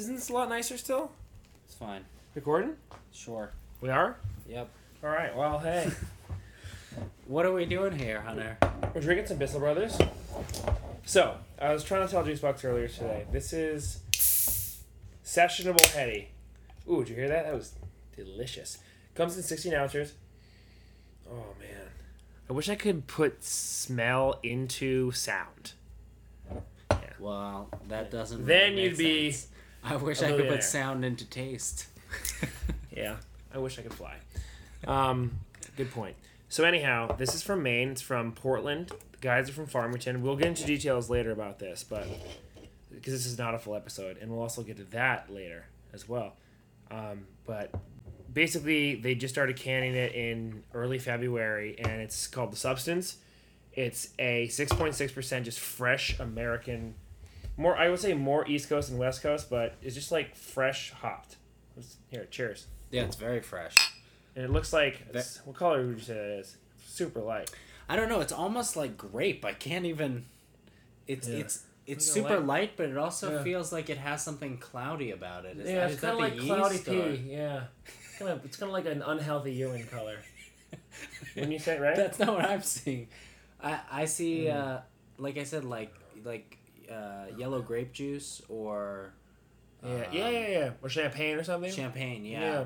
Isn't this a lot nicer still? It's fine. Recording? Sure. We are? Yep. All right. Well, hey. What are we doing here, Hunter? We're drinking some Bissell Brothers. So, I was trying to tell Juicebox earlier today. This is sessionable heady. Ooh, did you hear that? That was delicious. Comes in 16 ounces. Oh, man. I wish I could put smell into sound. Well, that doesn't. Then really you'd be sense. I wish I could put sound into taste. Yeah, I wish I could fly. Um, good point. So anyhow, this is from Maine. It's from Portland. The guys are from Farmington. We'll get into details later about this, but because this is not a full episode, and we'll also get to that later as well. Um, but basically, they just started canning it in early February, and it's called the Substance. It's a six point six percent, just fresh American. More, I would say more East Coast and West Coast, but it's just like fresh hopped. Let's- Here, cheers. Yeah, it's very fresh. And it looks like it's- what color would you say that is? Super light. I don't know. It's almost like grape. I can't even. It's Yeah. it's it's Like super light- light, but it also Yeah. feels like it has something cloudy about it. Is yeah, that, it's kind of like cloudy yeast or- pea. Yeah, kind of. It's kind of like an unhealthy urine color. Wouldn't you say right? That's not what I'm seeing. I I see Mm. uh like I said like like uh, yellow grape juice or yeah, um, yeah, yeah, yeah. Or champagne or something. champagne. Yeah,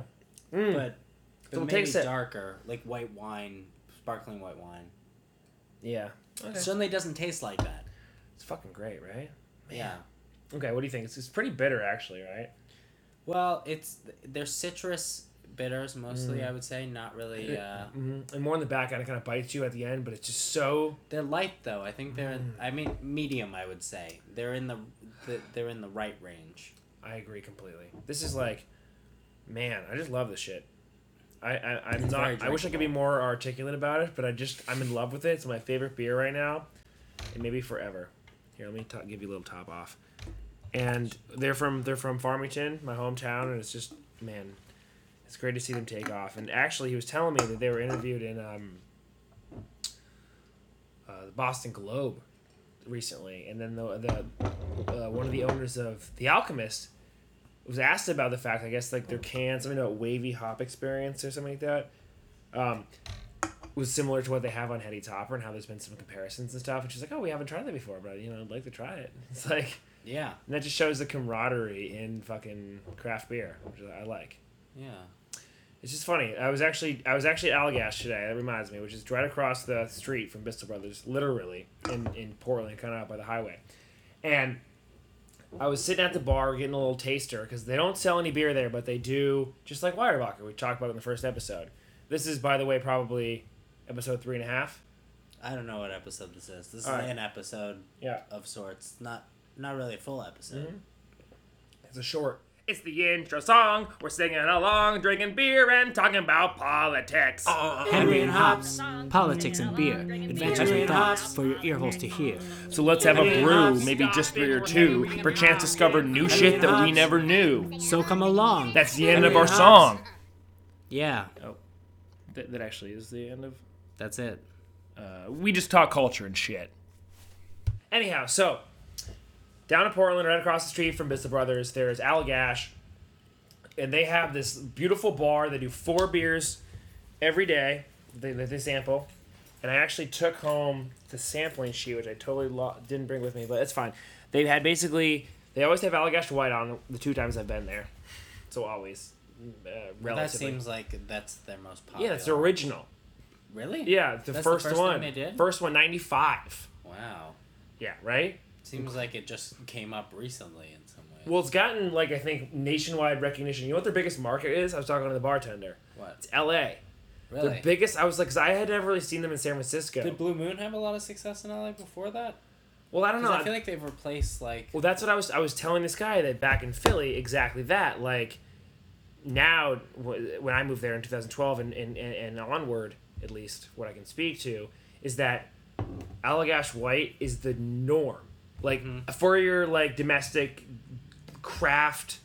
Mm. but but Don't maybe taste it. darker, like white wine, sparkling white wine. yeah. Okay. It certainly doesn't taste like that. It's fucking great, right? Yeah. Okay, what do you think? It's, it's pretty bitter, actually, right? Well, it's they're citrus bitters mostly. Mm. I would say not really. Uh, hmm And more in the back end, it kind of bites you at the end, but it's just so. they're light though. I think they're. Mm. I mean, medium. I would say they're in the, the they're in the right range. I agree completely. This is like, man, I just love this shit. I, I I'm It's not. I wish I could be more articulate about it, but I just I'm in love with it. It's my favorite beer right now, and maybe forever. Here, let me top, give you a little top off. And they're from they're from Farmington, my hometown, and it's just man, it's great to see them take off. And actually, he was telling me that they were interviewed in um, uh, the Boston Globe recently, and then the the uh, one of the owners of The Alchemist was asked about the fact, I guess, like their can, something about wavy hop experience or something like that, um, was similar to what they have on Heady Topper and how there's been some comparisons and stuff. And she's like, oh, we haven't tried that before, but, you know, I'd like to try it. It's like, Yeah. and that just shows the camaraderie in fucking craft beer, which I like. Yeah. It's just funny. I was actually I was actually at Allagash today. That reminds me, which is right across the street from Bissell Brothers, literally in in Portland, kind of out by the highway. And I was sitting at the bar getting a little taster because they don't sell any beer there, but they do. Just like Weyerbacher, we talked about in the first episode. This is, by the way, probably episode three and a half. I don't know what episode this is. This is All right. an episode Yeah, of sorts. Not not really a full episode. Mhm. it's a short. It's the intro song. We're singing along, drinking beer, and talking about politics. Henry and Hops, politics and beer, adventures and thoughts for your ear holes to hear. So let's have a brew, maybe just three or two, perchance discover new shit that we never knew. So come along. That's the end of our song. Yeah, That, that actually is the end of. that's it. Uh, we just talk culture and shit. Anyhow, so down in Portland, right across the street from Bissell Brothers, there's Allagash, and they have this beautiful bar. They do four beers every day they, they sample. And I actually took home the sampling sheet, which I totally lo- didn't bring with me, but it's fine. They had basically, they always have Allagash White on the two times I've been there. So always. Uh, Well, that seems like that's their most popular. yeah, it's the original. Really? Yeah, the That's the first, first one. First one, 95. Wow. Yeah, right? Seems like it just came up recently in some way. Well, it's gotten like I think nationwide recognition. You know what their biggest market is? I was talking to the bartender. what? It's L.A. Really? Their biggest. I was like, cause I had never really seen them in San Francisco. Did Blue Moon have a lot of success in LA before that? well, I don't know. I feel like they've replaced like. well, that's what I was. I was telling this guy that back in Philly, exactly that. Like now, when I moved there in 2012 and and, and, and onward, at least what I can speak to is that Allagash White is the norm. Like Mhm. for your like domestic craft,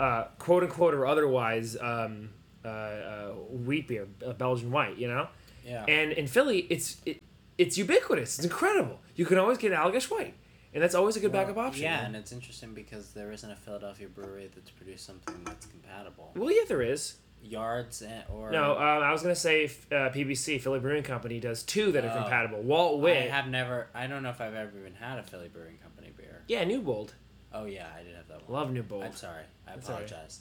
uh, quote unquote or otherwise, um, uh, uh, wheat beer, uh, Belgian white. You know. Yeah. And in Philly, it's it, it's ubiquitous. It's incredible. You can always get Allagash White, and that's always a good Well, backup option. Yeah, and it's interesting because there isn't a Philadelphia brewery that's produced something that's compatible. well, yeah, there is. Yards and, or No, um, I was gonna say uh, PBC Philly Brewing Company does two that are Oh. compatible. Walt Wit. I have never. I don't know if I've ever even had a Philly Brewing Company beer. yeah, Newbold. Oh yeah, I did have that one. Love Newbold. I'm sorry. I That's all right. apologize.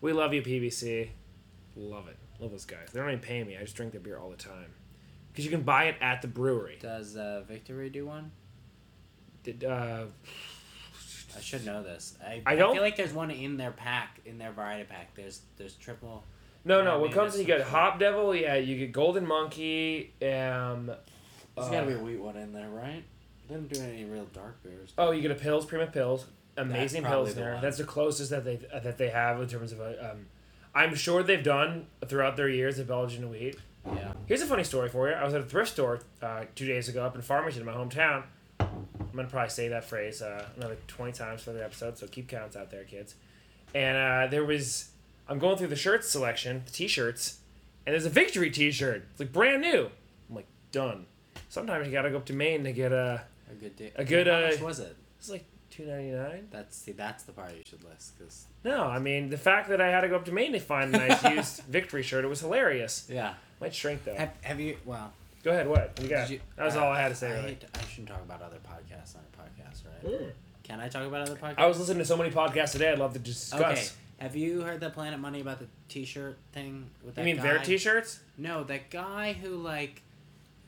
We love you, PBC. Love it. Love those guys. They don't even pay me. I just drink their beer all the time. Because you can buy it at the brewery. Does uh, Victory do one? Did, uh, I should know this. I, I I, don't- feel like there's one in their pack, in their variety pack. There's there's triple. no, no. What comes in, you get Hop Devil. Yeah, you get Golden Monkey. Um, There's uh, gotta be a wheat one in there, right? They don't do any real dark beers. Oh, you get a Pils, Prima Pils. Amazing probably the That's the closest that they uh, that they have in terms of a. Um, I'm sure they've done throughout their years of Belgian wheat. Yeah. Here's a funny story for you. I was at a thrift store uh, two days ago up in Farmington, my hometown. I'm gonna probably say that phrase uh, another 20 times for the episode, so keep counts out there, kids. And uh, there was, I'm going through the shirts selection, the t-shirts, and there's a Victory t-shirt. It's like brand new. I'm like, done. Sometimes you gotta go up to Maine to get a. A good day. A good, How uh, much was it? It's like 2.99. That's see, that's the part you should list, cause No, I mean the fact that I had to go up to Maine to find a nice used Victory shirt, it was hilarious. yeah. Might shrink though. Have, have you? Well, Go ahead. What? You got? you- that was uh, all I had to say. I, Really. I shouldn't talk about other podcasts on your podcast, right? Mm. Can I talk about other podcasts? I was listening to so many podcasts today. I'd love to discuss. Okay. Have you heard the Planet Money about the T-shirt thing with that You mean guy? their T-shirts? No, that guy who like,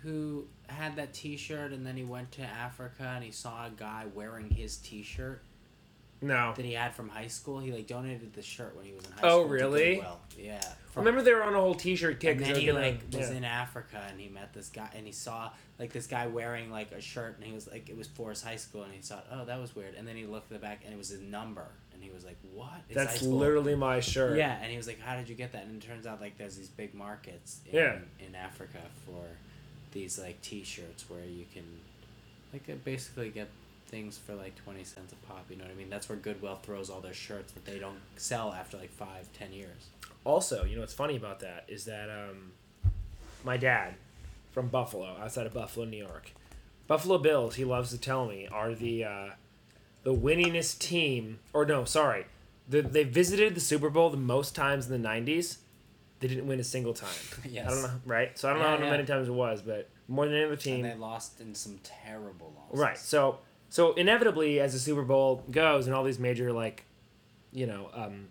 who had that T-shirt and then he went to Africa and he saw a guy wearing his T-shirt No. that he had from high school. He like donated the shirt when he was in high Oh, school. Oh really? Goodwill. Yeah. From- Remember they were on a whole T-shirt kick. And then he like was in Africa and he met this guy and he saw like this guy wearing like a shirt and he was like it was for his high school and he thought oh that was weird and then he looked at the back and it was his number and he was like what It's That's literally my shirt. yeah and he was like how did you get that and it turns out like there's these big markets in, Yeah. in Africa for these like T-shirts where you can like basically get things for like 20 cents a pop you know what I mean that's where Goodwill throws all their shirts that they don't sell after like five ten years Also, you know what's funny about that is that um, my dad from Buffalo, outside of Buffalo, New York, Buffalo Bills. He loves to tell me are the uh, the winningest team. Or no, sorry, the, they visited the Super Bowl the most times in the '90s. They didn't win a single time. Yes. I don't know, right? So I don't Yeah, know how yeah. many times it was, but more than any other team. and they lost in some terrible losses Right. So so inevitably, as the Super Bowl goes, and all these major like, you know, um,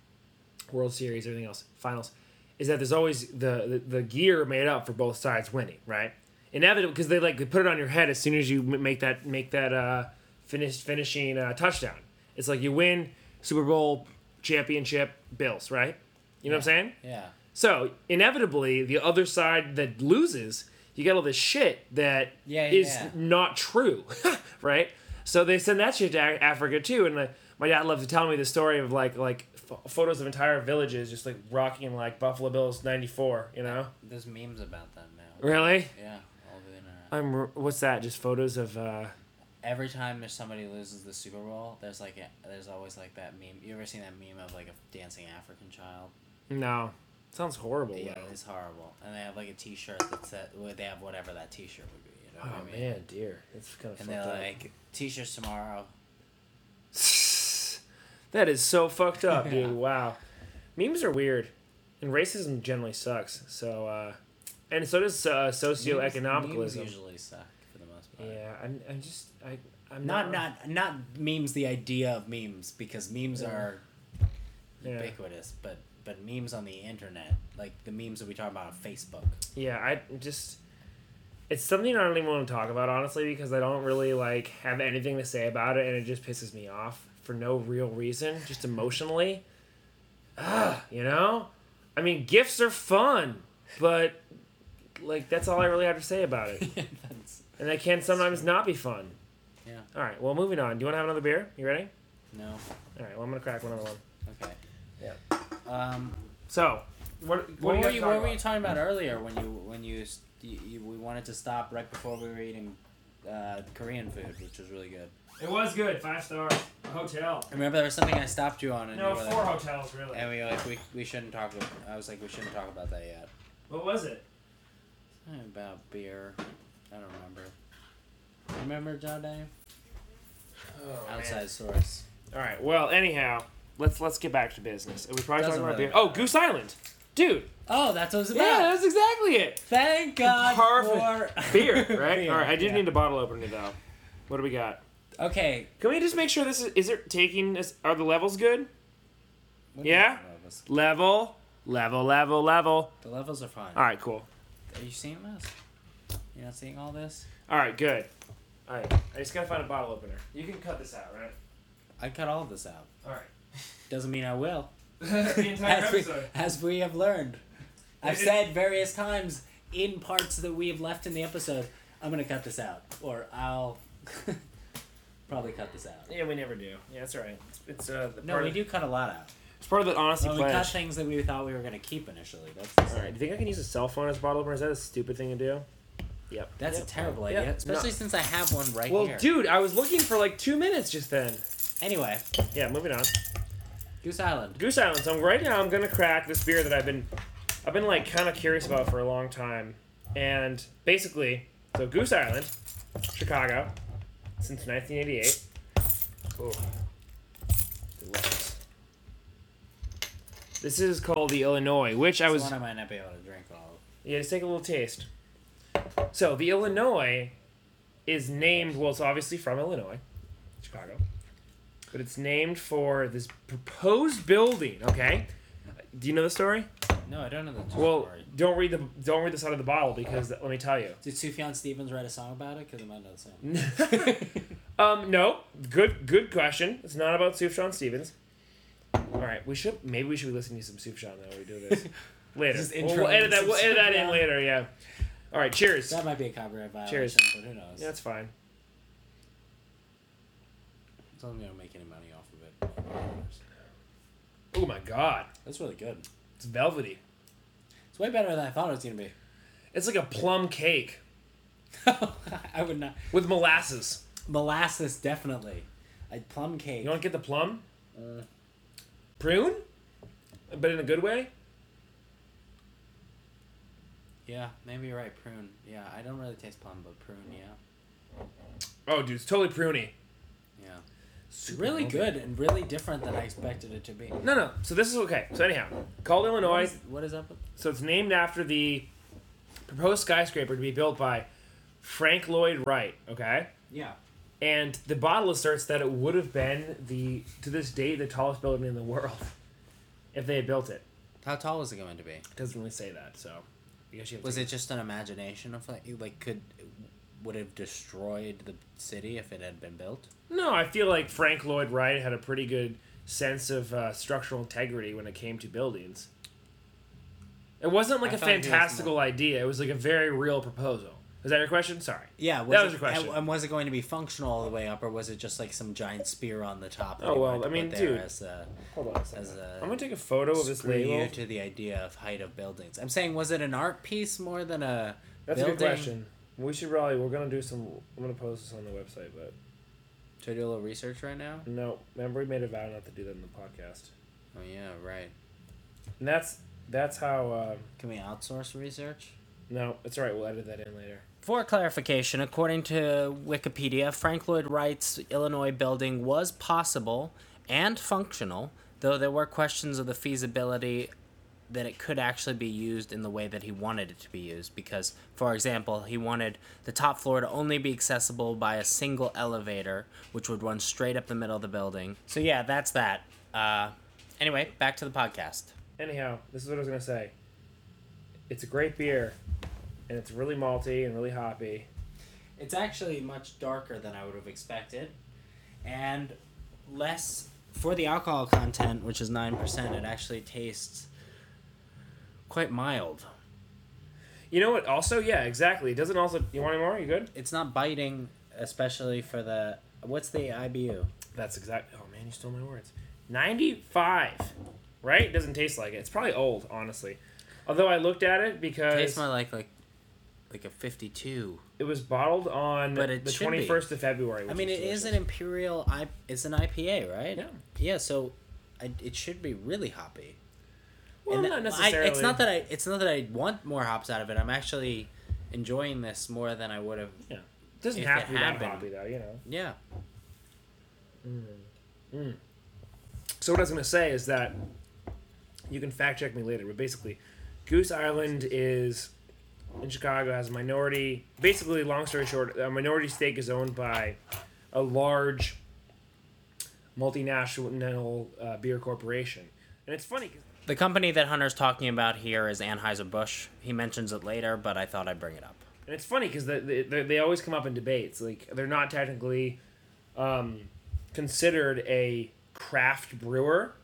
World Series, everything else, finals, is that there's always the the, the gear made up for both sides winning, right? Inevitable because they like they put it on your head as soon as you make that make that uh, finish finishing uh, touchdown. It's like you win Super Bowl championship, Bills, right? You know what I'm saying? Yeah. So inevitably, the other side that loses, you get all this shit that is Yeah, yeah. not true, right? So they send that shit to Africa too, and uh, my dad loved to tell me the story of like like ph- photos of entire villages just like rocking like Buffalo Bills '94. You know, There's memes about that now. really? Yeah, all the internet. I'm what's that? Just photos of uh, Every time there's somebody loses the Super Bowl, there's like a, there's always like that meme. You ever seen that meme of like a dancing African child? no, sounds horrible Yeah, though. it's horrible. And they have like a T-shirt that said well, they have whatever that T-shirt would be. You know Oh I mean? man, dear, that's kind of And they're up. like T-shirts tomorrow. that is so fucked up, dude. Yeah. Wow. Memes are weird. And racism generally sucks. So, uh, and so does uh, socioeconomicalism. memes usually suck for the most part. Yeah, I'm, I'm just, I, I'm Not not, not not memes. The idea of memes because memes Yeah. are Yeah. ubiquitous, but but memes on the internet, like the memes that we talk about on Facebook. Yeah, I just, it's something I don't even want to talk about, honestly, because I don't really, like, have anything to say about it, and it just pisses me off for no real reason, just emotionally. Ugh, you know? I mean, gifts are fun, but, like, that's all I really have to say about it. That's, And they can sometimes not be fun. Yeah. All right. Well, moving on. Do you want to have another beer? You ready? no. All right. Well, I'm gonna crack one other one. Okay. Yeah. Um. So, what what, What, were you What talk were you talking about earlier when you when you, you, you we wanted to stop right before we were eating uh, Korean food, which was really good. It was good. Five stars. A hotel. Remember there was something I stopped you on, and No, you were four like, hotels really. and we were like we, we shouldn't talk. About, I was like we shouldn't talk about that yet. What was it? Something About beer, I don't remember. Remember John Dave? Oh, man. outside source. All right. Well, anyhow, let's let's get back to business. We probably Doesn't talking about really beer. Oh, Goose Island, dude. Oh, that's what it was about. Yeah, that's exactly it. Thank God Perfect. for Beer, right? Beer, All right. I did yeah. need a bottle opener though. What do we got? Okay. Can we just make sure this is is it taking? Is, are the levels good? What Yeah? levels? Level, level, level, level. The levels are fine. All right, cool. Are you seeing this? You're not seeing all this? All right, good. All right, I just gotta find a bottle opener. You can cut this out, right? I cut all of this out. All right. Doesn't mean I will. the entire As we, as we have learned. I've It- said various times in parts that we have left in the episode, I'm gonna cut this out. Or I'll probably cut this out. Yeah, we never do. Yeah, that's all right. It's, it's uh. the No, part we of, do cut a lot out. It's part of the honesty Well, we cut things that we thought we were gonna keep initially. That's All right. Do you think I can use a cell phone as a bottle opener? Is that a stupid thing to do? Yep. That's Yep. a terrible Yeah, idea, especially no. since I have one right Well, here. Well, dude, I was looking for like two minutes just then. Anyway, Yeah, moving on. Goose Island. Goose Island. So right now I'm gonna crack this beer that I've been, I've been like kind of curious about for a long time, and basically, so Goose Island, Chicago, since 1988. Oh, delicious. This is called the Illinois, which I was. one I might not be able to drink all. Yeah, just take a little taste. So the Illinois is named. Well, it's obviously from Illinois, Chicago, but it's named for this proposed building. Okay, do you know the story? No, I don't know the story. Well, story. don't read the don't read the side of the bottle because let me tell you. Did Sufjan Stevens write a song about it? Because I might know the song. um, no, good good question. It's not about Sufjan Stevens. All right, we should maybe we should be listening to some Sufjan though. We do this later. Just We'll, we'll edit that. We'll edit that in later. Yeah. All right. Cheers. that might be a copyright violation, Cheers. but who knows? Yeah, that's fine. It's only gonna make any money off of it. Oh my god, That's really good. it's velvety. It's way better than I thought it was gonna be. It's like a plum cake I would not. with molasses. Molasses, definitely. A plum cake. You want to get the plum? Uh, Prune? But in a good way? yeah, maybe you're right. Prune. Yeah, I don't really taste plum, but prune. Yeah, Oh, dude, it's totally pruny. Yeah. Super really healthy. good and really different than I expected it to be. No, no. So this is okay. So anyhow, called Illinois. is, what is up with? So it's named after the proposed skyscraper to be built by Frank Lloyd Wright. Okay. Yeah. And the bottle asserts that it would have been the to this day the tallest building in the world if they had built it. How tall was it going to be? It doesn't really say that. So I guess you have Was it just an imagination of like, like could would have destroyed the city if it had been built? No, I feel like Frank Lloyd Wright had a pretty good sense of uh, structural integrity when it came to buildings. It wasn't like I a fantastical idea. It was like a very real proposal. Is that your question? Sorry. Yeah, was That it, was your question. And, was it going to be functional all the way up, or was it just like some giant spear on the top? Oh, well, I mean, dude, as a, Hold on A as a I'm gonna take a photo of this label. you to the idea of height of buildings. I'm saying, was it an art piece more than a That's building? a good question. We should probably we're gonna do some. I'm gonna post this on the website, but Should I do a little research right now? no. Remember, we made a vow not to do that in the podcast, Oh yeah, right. and that's that's how. Uh, Can we outsource research? no, it's all right. We'll edit that in later. For clarification, according to Wikipedia, Frank Lloyd Wright's Illinois building was possible and functional, though there were questions of the feasibility that it could actually be used in the way that he wanted it to be used. Because, for example, he wanted the top floor to only be accessible by a single elevator, which would run straight up the middle of the building. So, yeah, that's that. Uh, anyway, back to the podcast. Anyhow, this is what I was gonna say. It's a great beer, and it's really malty and really hoppy. It's actually much darker than I would have expected, and less for the alcohol content, which is nine percent. It actually tastes quite mild. You know what? Also, yeah, exactly. It doesn't also. You want any more? You good? It's not biting, especially for the what's the IBU? That's exact. Oh man, you stole my words. Ninety-five, right? It doesn't taste like it. It's probably old, honestly. Although I looked at it because tastes more like like like a fifty-two. it was bottled on But it the should be. twenty-first of February. I which mean, was it is an imperial. I it's an IPA, right? Yeah. Yeah. So, I, it should be really hoppy. Well, And not that- I- it's not that I. It's not that I want more hops out of it. I'm actually enjoying this more than I would have. Yeah. It doesn't if have it to be had that been. hoppy though. You know. Yeah. So what I was gonna say is that you can fact check me later, but basically, Goose Island is in Chicago has a minority. Basically, long story short, a minority stake is owned by a large multinational uh, beer corporation, and it's funny. 'cause- The company that Hunter's talking about here is Anheuser-Busch. He mentions it later, but I thought I'd bring it up. And it's funny because they, they, they always come up in debates. Like they're not technically um, considered a craft brewer,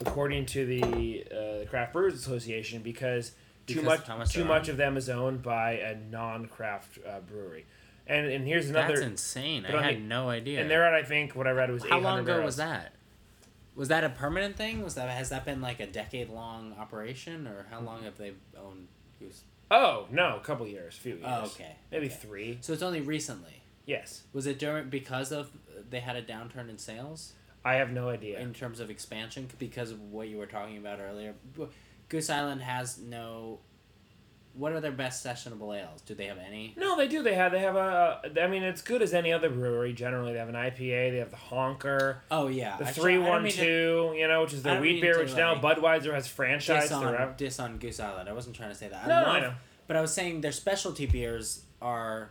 according to the uh, Craft Brewers Association, because too Because much much too much of them is owned by a non-craft uh, brewery. And and here's another. That's insane. but I I had mean- no idea. and they're at I think what I read was How long ago barrels. was that? Was that a permanent thing? Was that has that been like a decade long operation, or how long have they owned Goose? Oh no, a couple years, few oh, years. Oh, okay. Maybe Okay. three. So it's only recently. Yes, Was it during because of they had a downturn in sales I have no idea. in terms of expansion because of what you were talking about earlier? Goose Island has no. What are their best sessionable ales? Do they have any? No, they do. They have. They have a. I mean, it's good as any other brewery. Generally, they have an IPA. They have the Honker, Oh yeah, the three one two. You know, which is their wheat beer, which now like, Budweiser has franchised diss on, diss on Goose Island. I wasn't trying to say that. I No, love, no, I know. But I was saying their specialty beers are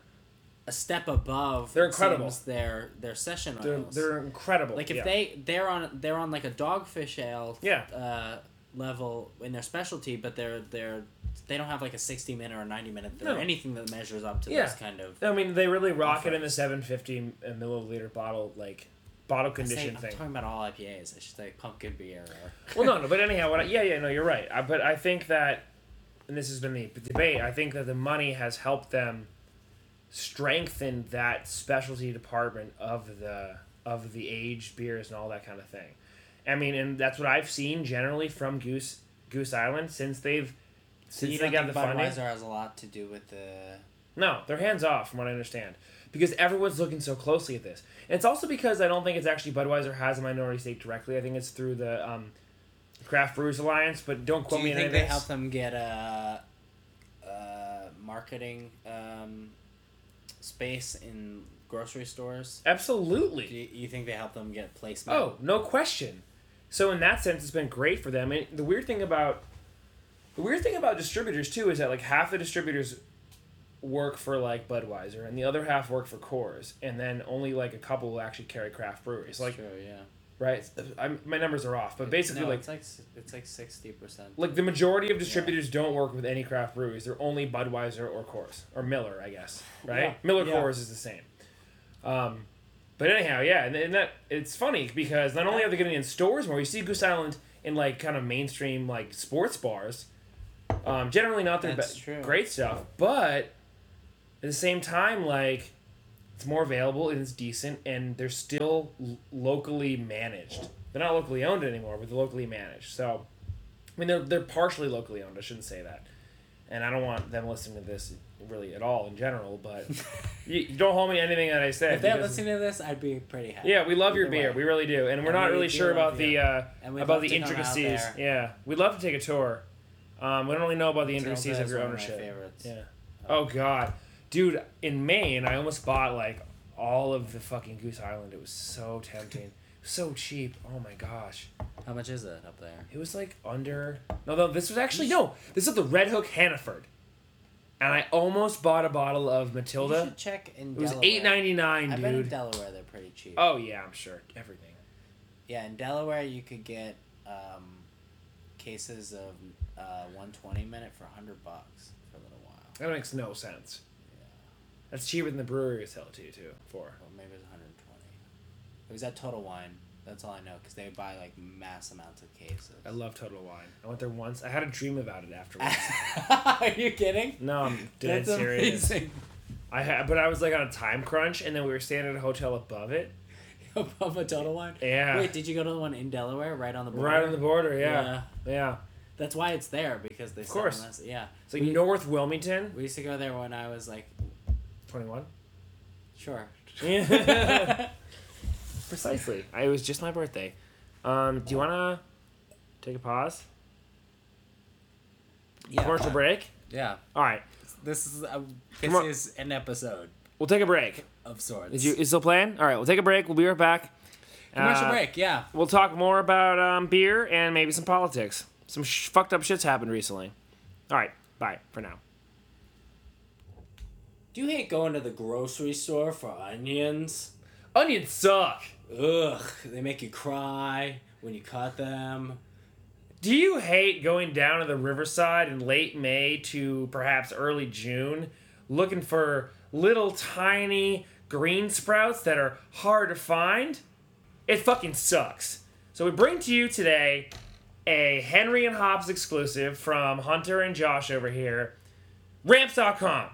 a step above. They're incredible. Their their session They're, they're incredible. like if yeah. they they're on they're on like a dogfish ale Yeah. uh, level in their specialty, but they're they're they don't have like a sixty minute or ninety minute or anything that measures up to Yeah. this kind of. I mean, they really rock it in the 750 milliliter bottle, like bottle I say, condition I'm thing. talking about all IPAs. I should say pumpkin beer or. well, no, no, but anyhow, what I, yeah, yeah, no, you're right. I, but I think that, and this has been the debate. I think that the money has helped them strengthen that specialty department of the of the aged beers and all that kind of thing. I mean, and that's what I've seen generally from Goose Goose Island since they've since you they got think the funding. Budweiser has a lot to do with the. No, they're hands off, from what I understand, because everyone's looking so closely at this. And it's also because I don't think it's actually Budweiser has a minority stake directly. I think it's through the um, Craft Brewers Alliance. But don't quote Do me you on any think they this. help them get a, a marketing um, space in grocery stores? Do Absolutely. you, you think they help them get placement? Oh, no question. So in that sense, it's been great for them. And the weird thing about the weird thing about distributors too is that like half the distributors work for like Budweiser, and the other half work for Coors, and then only like a couple will actually carry craft breweries. Like true, yeah. right, I'm, my numbers are off, but basically no, like it's like it's like sixty percent. like the majority of distributors don't work with any craft breweries. They're only Budweiser or Coors or Miller, I guess. Right? Yeah. Miller Yeah. Coors is the same. Um, but anyhow, yeah, and, and that it's funny because not only are they getting in stores more, you see Goose Island in like kind of mainstream like sports bars. Um, generally not their That's be- great stuff, but at the same time, like it's more available and it's decent, and they're still l- locally managed. They're not locally owned anymore, but they're locally managed. So, I mean, they're they're partially locally owned. I shouldn't say that, and I don't want them listening to this really at all in general. But you, you don't hold me to anything that I say. If they're listening to this, I'd be pretty happy. yeah, we love your beer. way. We really do, and we're not really sure about the uh, And about the to come out intricacies. Yeah, we'd love to take a tour. Um, we don't really know about the intricacies of your ownership. Yeah. Oh God, dude, in Maine, I almost bought like all of the fucking Goose Island. It was so tempting, so cheap. Oh my gosh, How much is it up there? it was like under. No, no, this was actually no. This is the Red Hook Hannaford, and I almost bought a bottle of You Matilda. should check in It was Delaware. eight ninety nine, I bet in dude. Delaware they're pretty cheap. Oh yeah, I'm sure everything. Yeah, in Delaware you could get um, cases of uh, 120 minute for 100 bucks for a little while. That makes no sense. Yeah. That's cheaper than the brewery would sell it to you too for. Or maybe it's was 120. It was at Total Wine. That's all I know because they buy like mass amounts of cases. I love Total Wine. I went there once. I had a dream about it afterwards. Are you kidding? no, I'm dead That's serious. amazing. I had, but I was like on a time crunch, and then we were staying at a hotel above it. Above a Total Wine? Yeah, Wait, did you go to the one in Delaware, right on the border? right on the border. Yeah, yeah. That's why it's there because they. Of course. mass- Yeah. It's like We- North Wilmington. We used to go there when I was like, Twenty one. sure. Precisely. I, it was just my birthday. Um, do you wanna take a pause? Yeah. Commercial break. Yeah. All right, This is a, this is an episode we'll take a break. of sorts. Is you is still playing? All right, we'll take a break. We'll be right back. Commercial Uh, break. Yeah. We'll talk more about um, beer and maybe some politics. Some sh- fucked up shits happened recently. All right, bye for now. Do you hate going to the grocery store for onions? Onions suck. Ugh, they make you cry when you cut them. Do you hate going down to the riverside in late May to perhaps early June looking for little tiny green sprouts that are hard to find? It fucking sucks. So we bring to you today a Henry and Hops exclusive from Hunter and Josh over here. Ramps.com.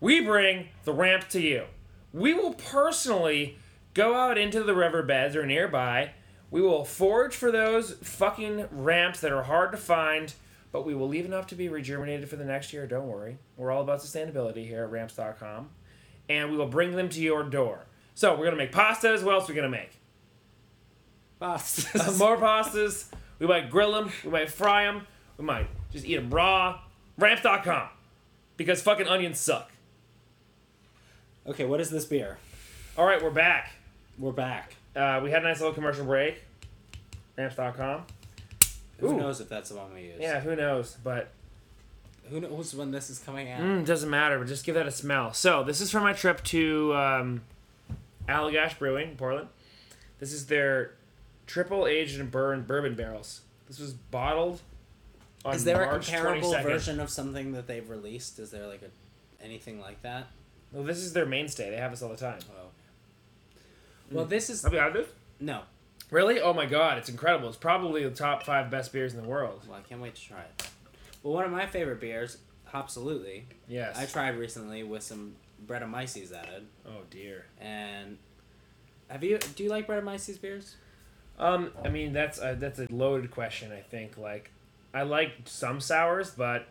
We bring the ramp to you. We will personally go out into the riverbeds or nearby. We will forage for those fucking ramps that are hard to find, but we will leave enough to be regerminated for the next year. Don't worry. We're all about sustainability here at ramps.com. And we will bring them to your door. So we're going to make pastas. What else are we're going to make? Pastas. More pastas. We might grill them. We might fry them. We might just eat them raw. Ramps.com. Because fucking onions suck. okay, what is this beer? All right, we're back. We're back. Uh, we had a nice little commercial break. Ramps.com. Who Ooh. knows if that's the one we use? Yeah, who knows? But Who knows when this is coming out? mm, doesn't matter. But just give that a smell. So this is from my trip to um, Allagash Brewing, Portland. This is their triple aged and burned bourbon barrels. This was bottled. On Is there March a comparable 22nd. version of something that they've released? Is there like a anything like that? Well, this is their mainstay. They have this all the time. Oh. Well, hmm. this is Have you had this? no. Really? Oh my god, it's incredible. It's probably the top five best beers in the world. Well, I can't wait to try it. Well, one of my favorite beers, Absolutely, Yes. I tried recently with some Brettanomyces added. oh dear. And have you? Do you like Brettanomyces beers? Um, I mean that's a, that's a loaded question. I think like I like some sours, but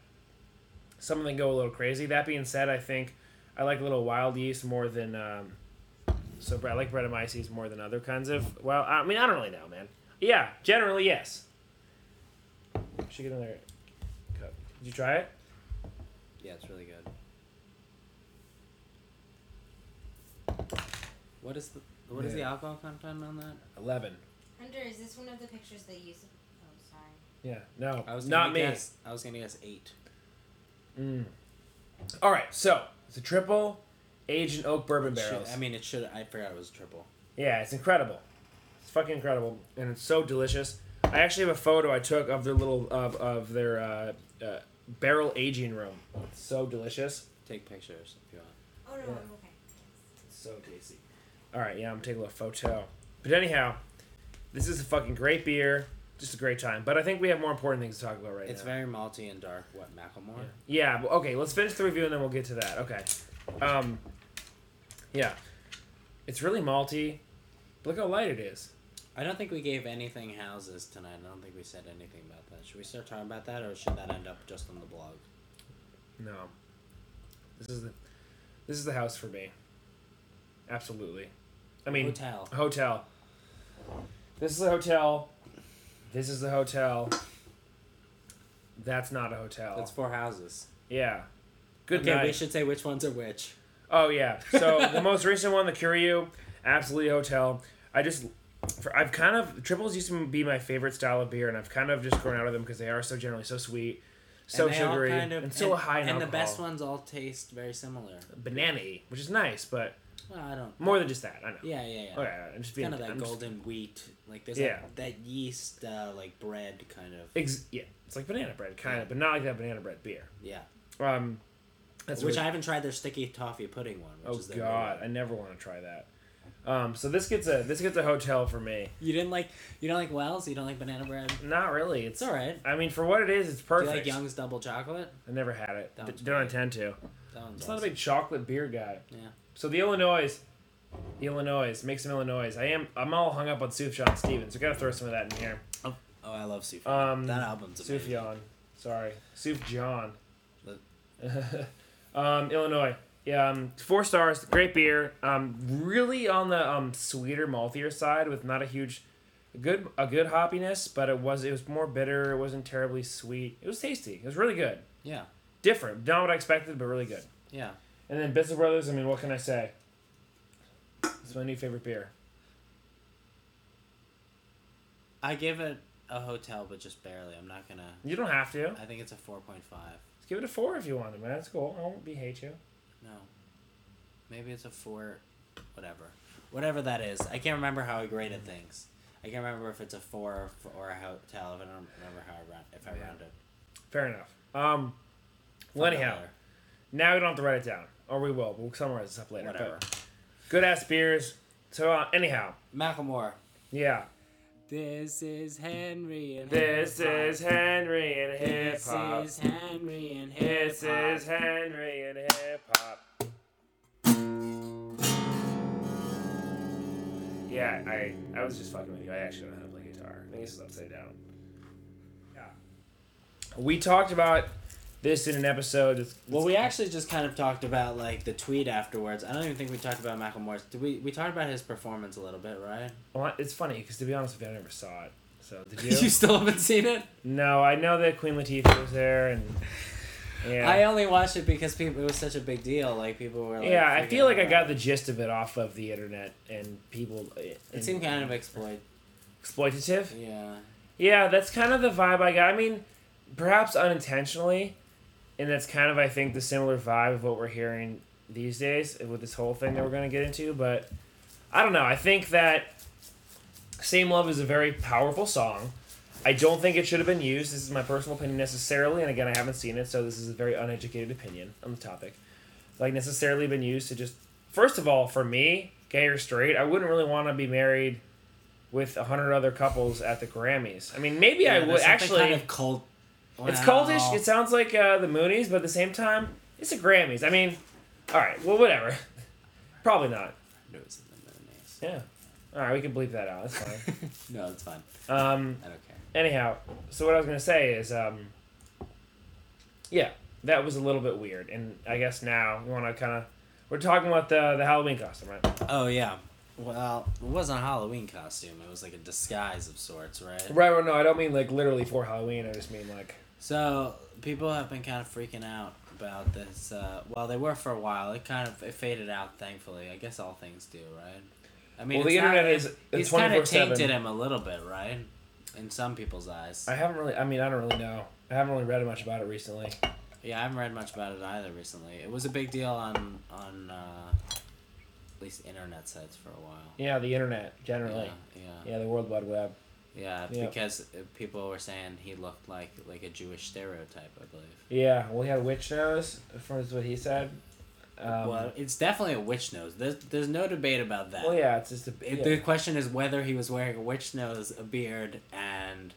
some of them go a little crazy. That being said, I think I like a little wild yeast more than um, so. I like Brettanomyces more than other kinds of. Well, I mean I don't really know, man. Yeah, generally yes. Should get another cup. Did you try it? Yeah, it's really good. What is the what is the alcohol content on that? Eleven. Hunter, is this one of the pictures they use? Oh, sorry. Yeah. No. I was not gonna me. Guess, I was gonna guess eight. Mm. All right. So it's a triple aged in oak bourbon Should- barrels. I mean, it should. I forgot it was triple. Yeah, it's incredible. It's fucking incredible, and it's so delicious. I actually have a photo I took of their little of, of their uh, uh, barrel aging room. It's so delicious. Take pictures if you want. Oh no, Yeah. I'm okay. It's so tasty. All right, yeah, I'm taking a little photo. But anyhow, this is a fucking great beer. Just a great time. But I think we have more important things to talk about right now. It's now. very malty and dark. What Macklemore? Yeah. well, Okay. Let's finish the review and then we'll get to that. Okay. Um. Yeah. It's really malty. But look how light it is. I don't think we gave anything houses tonight. I don't think we said anything about that. Should we start talking about that, or should that end up just on the blog? No. This is the this is the house for me. Absolutely. I mean hotel. hotel. This is a hotel. This is a hotel. That's not a hotel. That's four houses. yeah. Good okay, night. we should say which ones are which. Oh yeah. So the most recent one, the Curieux, absolutely hotel. I just, for, I've kind of triples used to be my favorite style of beer, and I've kind of just grown out of them because they are so generally so sweet, so And sugary, kind of- and so high in And the best ones all taste very similar. banana which is nice, but Well, I don't. more than just that. I know. Yeah, yeah, yeah. Okay, I'm just being kind of that I'm just- golden wheat, like there's Yeah. that, that yeast, uh, like bread kind of. Ex- yeah, it's like banana bread, kind of, but not like that banana bread beer. Yeah. Um, that's which really- I haven't tried their sticky toffee pudding one. Which Oh God, I never want to try that. Um, so this gets a this gets a hotel for me. You didn't like you don't like Wells. You don't like banana bread. Not really. It's It's all right. I mean, for what it is, it's Do perfect. you like Young's double chocolate? I never had it. D- don't intend to. It's not a big chocolate beer guy. Yeah. So the Illinois, the Illinois, make some Illinois. I am I'm all hung up on Sufjan Stevens. We gotta throw some of that in here. Oh, oh I love Sufjan. Um, that album's amazing. Sufjan, sorry, Sufjan. Um, Illinois. Yeah, um, four stars. Great beer. Um, really on the um sweeter, maltier side with not a huge, a good a good hoppiness, but it was it was more bitter. It wasn't terribly sweet. It was tasty. It was really good. Yeah. Different. Not what I expected, but really good. Yeah. And then Bissell Brothers. I mean, what can I say? It's my new favorite beer. I give it a hotel, but just barely. I'm not gonna. You don't have to. I think it's a four point five. Just give it a four if you want to, man. That's cool. I won't be hate you. No, maybe it's a four, whatever, whatever that is. I can't remember how I graded things. I can't remember if it's a four or, or a hotel. If I don't remember how I round, if I Yeah. rounded. Fair enough. Um, well, anyhow, now we don't have to write it down, or we will. We'll summarize this up later. Whatever. Good ass beers. So uh, anyhow, Macklemore. yeah. This is Henry and This is Henry and hip hop. This is Henry and hip hop. This is Henry and hip hop. Yeah, I I was just fucking with you. I actually don't know how to play guitar. I think this is upside down. Yeah. We talked about this in an episode. It's, Well, we actually just kind of talked about like the tweet afterwards. I don't even think we talked about Macklemore's. Did we? We talked about his performance a little bit, right? well, it's funny because to be honest with you, I never saw it. So did you you? still haven't seen it? no, I know that Queen Latifah was there, and yeah. I only watched it because people. It was such a big deal. Like people were. Like, yeah, I feel like I got the gist of it off of the internet and people. Uh, it seemed kind of exploit. exploitative. Yeah. Yeah, that's kind of the vibe I got. I mean, perhaps unintentionally, and that's kind of I think the similar vibe of what we're hearing these days with this whole thing that we're going to get into. But I don't know. I think that "Same Love" is a very powerful song. I don't think it should have been used. This is my personal opinion necessarily, and again, I haven't seen it, so this is a very uneducated opinion on the topic. Like necessarily been used to just first of all, for me, gay or straight, I wouldn't really want to be married with a hundred other couples at the Grammys. I mean, maybe I would actually. Kind of cult. It's Wow. cultish. It sounds like uh, the Moonies, but at the same time, it's the Grammys. I mean, all right, well, whatever. Probably not. No, it's the Moonies. Yeah. All right, we can bleep that out. That's fine. no, it's fine. um, I don't care. anyhow, so what I was gonna say is, um, yeah, that was a little bit weird, and I guess now we want to kind of we're talking about the the Halloween costume, right? Oh yeah. Well, it wasn't a Halloween costume. It was like a disguise of sorts, right? Right. Well, no, I don't mean like literally for Halloween. I just mean like So people have been kind of freaking out about this. Uh, well, they were for a while. It kind of it faded out, thankfully. I guess all things do, right? I mean, Well, the it's not- internet is it's kind of tainted him a little bit, right? In some people's eyes. I haven't really. I mean, I don't really know. I haven't really read much about it recently. Yeah, I haven't read much about it either recently. It was a big deal on on uh, at least internet sites for a while. Yeah, the internet generally. Yeah, yeah, Yeah, the World Wide Web. Yeah. Yeah. Because uh, people were saying he looked like like a Jewish stereotype, I believe. Yeah, well, he had a witch nose, from what he said. Um, well, it's definitely a witch nose. There's there's no debate about that. well, yeah, it's just a. Yeah. The question is whether he was wearing a witch nose, a beard, and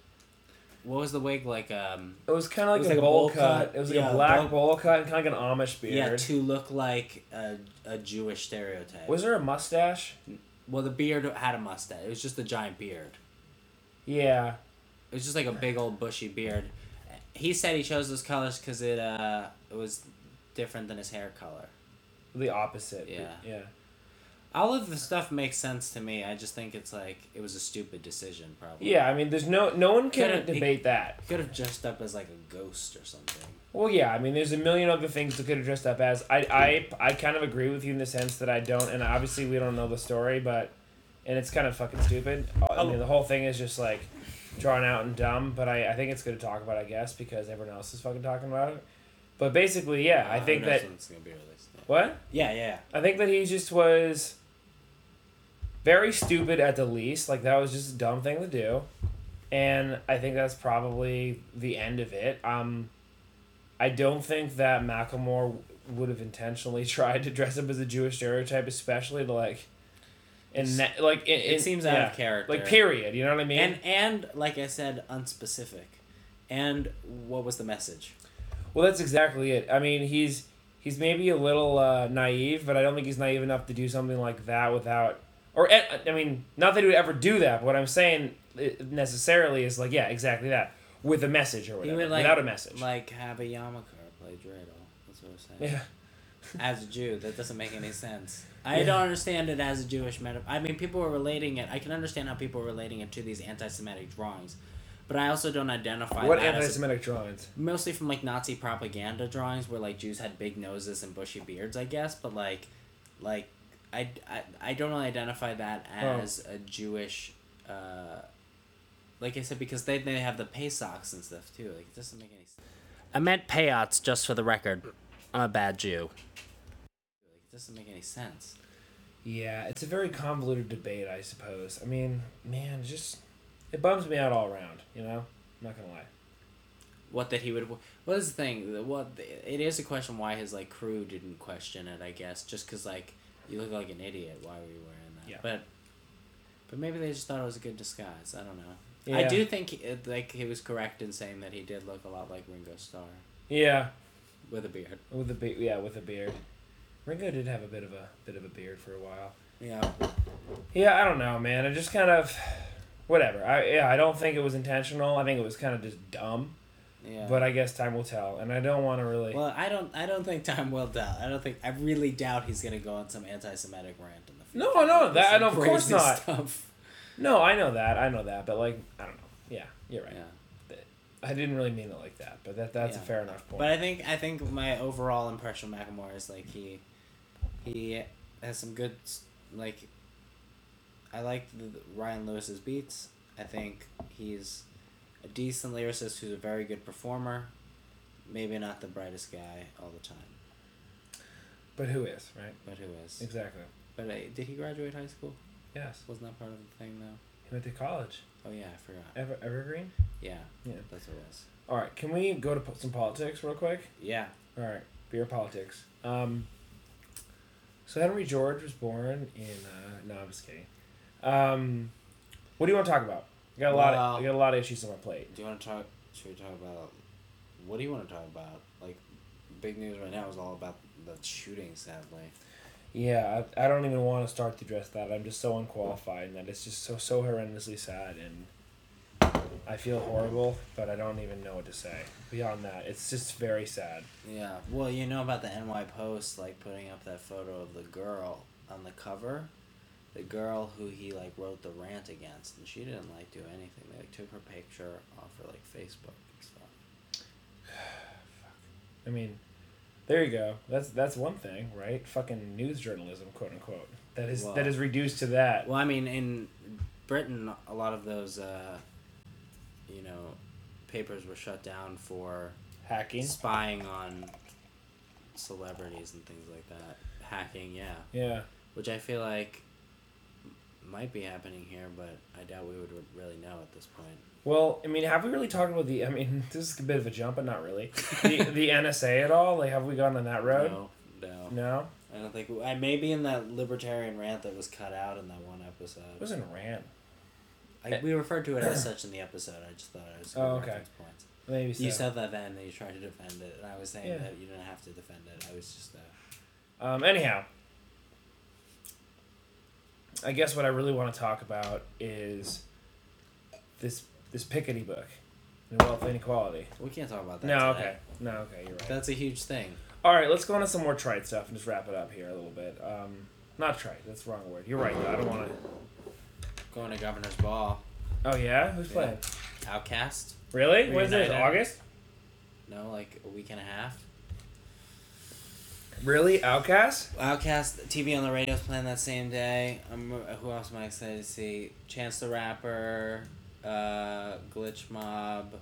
what was the wig like? Um, It was kind of like, a like a bowl bowl cut. cut. It was like Yeah, a black bowl- bowl cut and kind of like an Amish beard. yeah, to look like a, a Jewish stereotype. was there a mustache? well, the beard had a mustache. It was just a giant beard. Yeah. It was just like a big old bushy beard. He said he chose those colors because it uh it was different than his hair color. The opposite. Yeah. Yeah. All of the stuff makes sense to me. I just think it's like it was a stupid decision, probably. Yeah, I mean, there's no no one can Could've- debate that. He could have dressed up as like a ghost or something. Well, yeah, I mean, there's a million other things that could have dressed up as. I, I, I kind of agree with you in the sense that I don't, and obviously we don't know the story, but, and it's kind of fucking stupid. I mean, the whole thing is just like drawn out and dumb, but I, I think it's good to talk about, I guess, because everyone else is fucking talking about it. But basically, yeah, I Uh, think that it's gonna be released. Yeah. what Yeah, yeah. I think that he just was very stupid at the least. Like that was just a dumb thing to do, and I think that's probably the end of it. Um, I don't think that Macklemore would have intentionally tried to dress up as a Jewish stereotype, especially to like, and that, like it, It seems out of character. Like period, you know what I mean? And and like I said, unspecific. And what was the message? Well, that's exactly it. I mean, he's he's maybe a little uh, naive, but I don't think he's naive enough to do something like that without. Or eh, I mean, not that he would ever do that. But what I'm saying eh, necessarily is like, yeah, exactly that with a message or whatever, would like without a message. like have a yarmulke play dreidel. That's what I'm saying. yeah, As a Jew, that doesn't make any sense. I don't understand it as a Jewish meta. I mean, people were relating it. I can understand how people are relating it to these anti-Semitic drawings, but I also don't identify what that anti-Semitic drawings? mostly from like Nazi propaganda drawings where like Jews had big noses and bushy beards, I guess. But like, like I, I, I don't really identify that Oh. as a Jewish uh, like I said, because they they have the pay socks and stuff too. Like it doesn't make any. sense. I meant payouts, just for the record. I'm a bad Jew. Doesn't make any sense. Yeah, it's a very convoluted debate, I suppose. I mean, man, just it bums me out all around. You know, I'm not gonna lie. What that he would. What is the thing? What it is a question why his like crew didn't question it. I guess just because like you look like an idiot. Why we were you wearing that? Yeah. But. But maybe they just thought it was a good disguise. I don't know. Yeah. I do think it, like he was correct in saying that he did look a lot like Ringo Starr Yeah, with a beard. with a be- yeah with a beard. Ringo did have a bit of a bit of a beard for a while. Yeah. Yeah, I don't know, man. I just kind of whatever. I yeah, I don't think it was intentional. I think it was kind of just dumb. Yeah. But I guess time will tell, and I don't want to really. Well, I don't. I don't think time will tell. I don't think. I really doubt he's gonna go on some anti-Semitic rant in the future. No, no, that- some of course not. Stuff. no, I know that. I know that, but like, I don't know. Yeah, you're right. Yeah. I didn't really mean it like that, but that that's a fair enough point. But I think I think my overall impression of Macklemore is like he he has some good like I like the, Ryan Lewis's beats. I think he's a decent lyricist who's a very good performer. Maybe not the brightest guy all the time, But who is right? but who is? Exactly. But uh, did he graduate high school? Yes. Wasn't that part of the thing though? He went to college. Oh yeah, I forgot. Ever Evergreen. Yeah, Yeah. that's what it was. All right. Can we go to po- some politics real quick? Yeah. All right. Beer politics. Um. So Henry George was born in. Uh, no, I'm just kidding. Um, what do you want to talk about? We got a lot. Well- Of, we got a lot of issues on my plate. Do you want to talk? Should we talk about? What do you want to talk about? Like, big news right now is all about the shooting. Sadly. Yeah, I, I don't even want to start to address that. I'm just so unqualified, and that it's just so so horrendously sad, and I feel horrible, but I don't even know what to say. Beyond that, it's just very sad. Yeah. Well, you know about the NY Post like putting up that photo of the girl on the cover, the girl who he like wrote the rant against, and she didn't like do anything. They like took her picture off her like Facebook and stuff. Fuck. I mean, there you go. That's that's one thing, right? Fucking news journalism, quote unquote. That is Well- that is reduced to that. Well, I mean, in Britain, a lot of those, uh, you know, papers were shut down for Hacking. spying on celebrities and things like that. Hacking, yeah. Yeah. Which I feel like might be happening here, but I doubt we would really know at this point. Well, I mean, have we really talked about the? I mean, this is a bit of a jump, but not really. The the NSA at all? Like, have we gone on that road? No, no. No. I don't think. I maybe in that libertarian rant that was cut out in that one episode. It wasn't rant. I, we referred to it as such in the episode. I just thought it was. a Oh, good okay. reference point. Maybe so. You said that then, and you tried to defend it, and I was saying Yeah. that you didn't have to defend it. I was just. Uh, Um, anyhow, I guess what I really want to talk about is this this Piketty book, the wealth inequality. we can't talk about that. No, today. okay, no, okay, you're right. That's a huge thing. All right, let's go on to some more trite stuff and just wrap it up here a little bit. Um, not trite, that's the wrong word. You're right, though. I don't want to. Going to Governor's Ball. Oh yeah, who's Yeah. playing? OutKast. Really? When's it? August? No, like a week and a half. Really? OutKast? OutKast TV on the radio is playing that same day. Um, who else am I excited to see? Chance the Rapper, uh, Glitch Mob,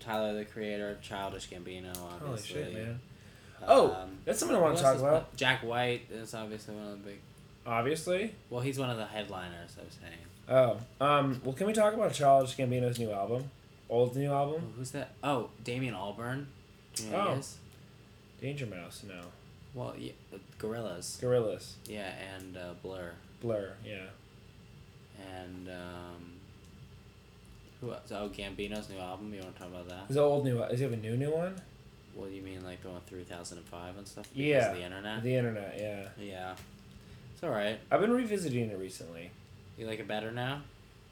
Tyler the Creator, Childish Gambino, obviously. Holy shit, man! Oh, Um, That's something I want to talk about. Jack White is obviously one of the big. Obviously. Well, he's one of the headliners. I was saying. Oh, um, well, can we talk about Childish Gambino's new album? Old new album? who's that? Oh, Damien Albarn. You know Oh. is? Danger Mouse, no. Well, yeah, uh, Gorillaz. Gorillaz. Yeah, and uh, Blur, Blur, yeah. and um, who else? Oh, Gambino's new album. You want to talk about that? Is it old new? Is he have a new new one? What do you mean, like the one three thousand and five and stuff? Because Yeah. Of the internet. The internet, yeah. yeah. It's all right. I've been revisiting it recently. You like it better now?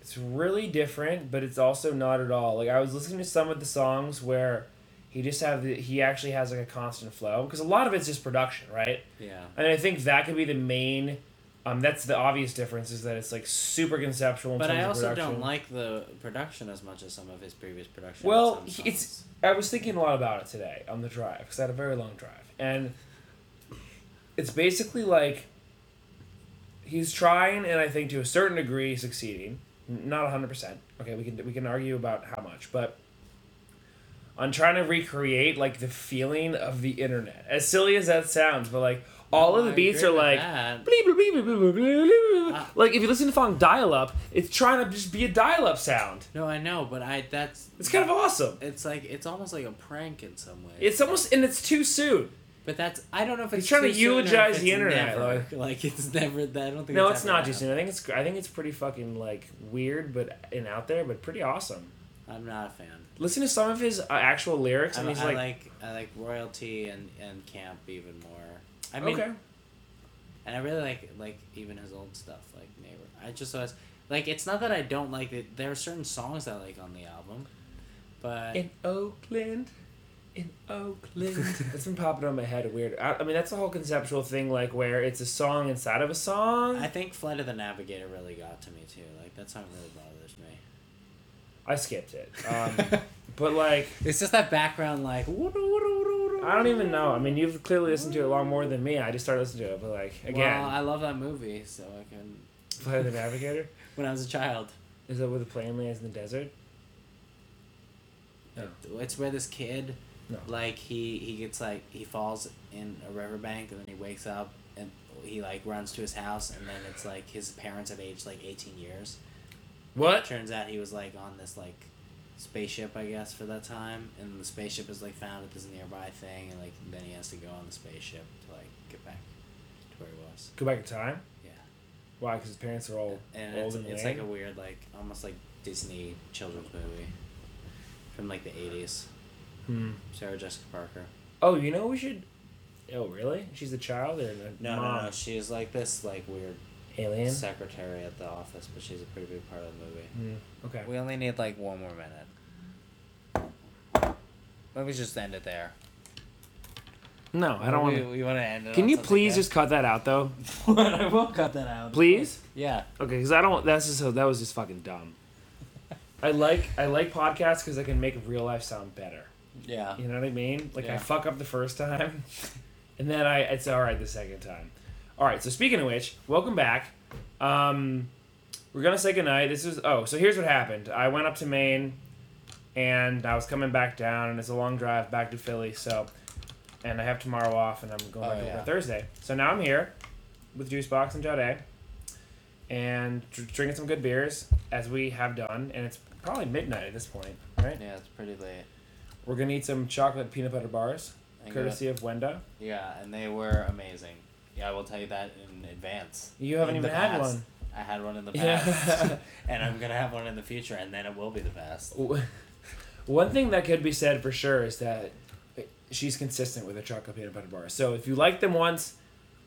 It's really different, but it's also not at all. Like I was listening to some of the songs where he just have the, he actually has like a constant flow because a lot of it's just production, right? Yeah. And I think that could be the main. Um, that's the obvious difference is that it's like super conceptual. In But terms I of also production. don't like the production as much as some of his previous production. Well, he- it's- I was thinking a lot about it today on the drive because I had a very long drive, and it's basically like he's trying, and I think to a certain degree succeeding. not hundred percent. Okay, we can we can argue about how much, but on trying to recreate like the feeling of the internet. As silly as that sounds, but like all of the beats are like bleep, bleep, bleep, bleep, bleep. Ah. like if you listen to song dial up, it's trying to just be a dial up sound. No, I know, but I that's It's kind of awesome. it's like it's almost like a prank in some way. It's almost and it's too soon. But that's I don't know if it's He's trying to too soon or if eulogize the internet, Never. like- it's never. that- I don't think. No, it's not too soon. I think it's I think it's pretty fucking like weird, but and out there, but pretty awesome. I'm not a fan. Listen to some of his uh, actual lyrics, I, and he's I like, like I like royalty and and camp even more. I mean, okay, and I really like like even his old stuff like neighbor. I just was like it's not that I don't like it. There are certain songs I like on the album, but in Oakland, in Oakland. that's been popping on my head. Weird. I, I mean, that's the whole conceptual thing, like where it's a song inside of a song. I think Flight of the Navigator really got to me too. Like that song really bothers me. I skipped it, um, but like. It's just that background like. I don't even know. I mean, you've clearly listened to it a lot more than me. I just started listening to it, but like again, Well, I love that movie, so I can. Flight of the Navigator. When I was a child, Is that where the plane lands in the desert? No. it's where this kid, No. like he he gets like he falls in a riverbank and then he wakes up and he like runs to his house and then it's like his parents have aged like eighteen years. What? Turns out he was like on this like spaceship, I guess, for that time, and the spaceship is like found at this nearby thing, and like then he has to go on the spaceship to like get back to where he was. Go back in time? Yeah. Why? Because his parents are all and old it's, and it's lame? like a weird like almost like disney children's movie from like the 80s Hmm. sarah jessica parker Oh, you know we should. Oh, really? She's a child or the no mom? no no she's like this like weird Alien. secretary at the office but she's a pretty big part of the movie Hmm. Okay. we only need like one more minute Let me just end it there No, I don't want to. we want to end it Can you please good. just cut that out though? i will cut that out Please. yeah Okay, because I don't. That's just that was just fucking dumb. I like I like podcasts because I can make real life sound better. Yeah You know what I mean? Like I fuck up the first time, and then I it's all right the second time. All right. So speaking of which, welcome back. Um, we're gonna say goodnight. This is oh. So here's what happened. I went up to Maine, and I was coming back down, and it's a long drive back to Philly. So, and I have tomorrow off, and I'm going Oh, back to work yeah. on Thursday. So now I'm here with Juicebox and Jade, and dr- drinking some good beers as we have done, and it's probably midnight at this point, right? yeah it's pretty late We're gonna eat some chocolate peanut butter bars, courtesy of Wenda. yeah and they were amazing yeah i will tell you that in advance You haven't In even had one. I had one in the Yeah. past, and I'm gonna have one in the future, and then it will be the best. One thing that could be said for sure is that she's consistent with her chocolate peanut butter bars. So if you like them once,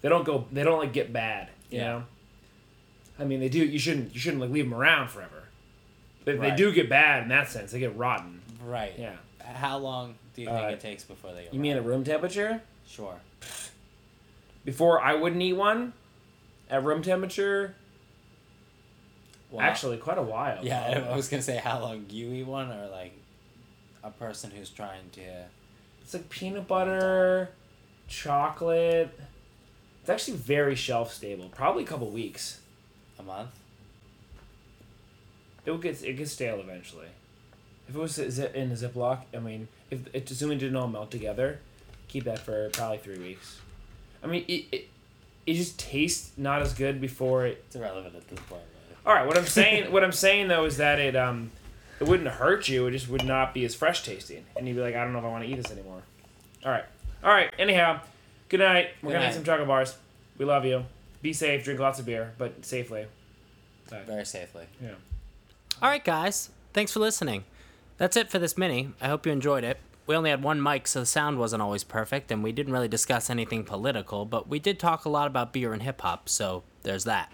they don't go. They don't like get bad. You Yeah. know. I mean, they do. You shouldn't. You shouldn't like leave them around forever. But if they do get bad in that sense, they get rotten. Right. Yeah. How long do you think Uh, it takes before they? Go You mean at room temperature? Sure. Before I wouldn't eat one. At room temperature, Well, actually, quite a while. Yeah, I was gonna say how long you eat one, or like a person who's trying to. It's like peanut butter, chocolate. It's actually very shelf stable. Probably a couple weeks. A month. It will get it gets stale eventually. If it was in a Ziploc, I mean, if it assuming it didn't all melt together, keep that for probably three weeks. I mean, it, it, it just tastes not as good before it. It's irrelevant at this point. Really. All right, what I'm saying, what I'm saying though is that it um, it wouldn't hurt you. It just would not be as fresh tasting, and you'd be like, I don't know if I want to eat this anymore. All right, all right. Anyhow, good night. We're Good gonna eat some chocolate bars. We love you. Be safe. Drink lots of beer, but safely. Bye. Very safely. Yeah. All right, guys. Thanks for listening. That's it for this mini. I hope you enjoyed it. We only had one mic, so the sound wasn't always perfect, and we didn't really discuss anything political, but we did talk a lot about beer and hip hop, so there's that.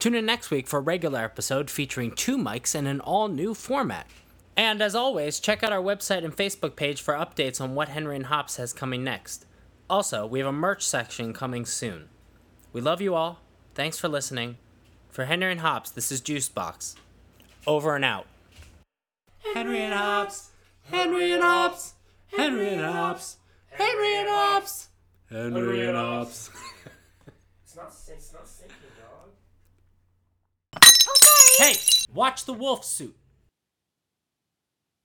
Tune in next week for a regular episode featuring two mics and an all new format. And as always, check out our website and Facebook page for updates on what Henry and Hops has coming next. Also, we have a merch section coming soon. We love you all. Thanks for listening. For Henry and Hops, this is Juicebox. Over and out. Henry and Hops, Henry and Hops, Henry and Hops, Henry and Hops, Henry and Hops. It's not. It's not sinking, dog. Hey, Watch the wolf suit.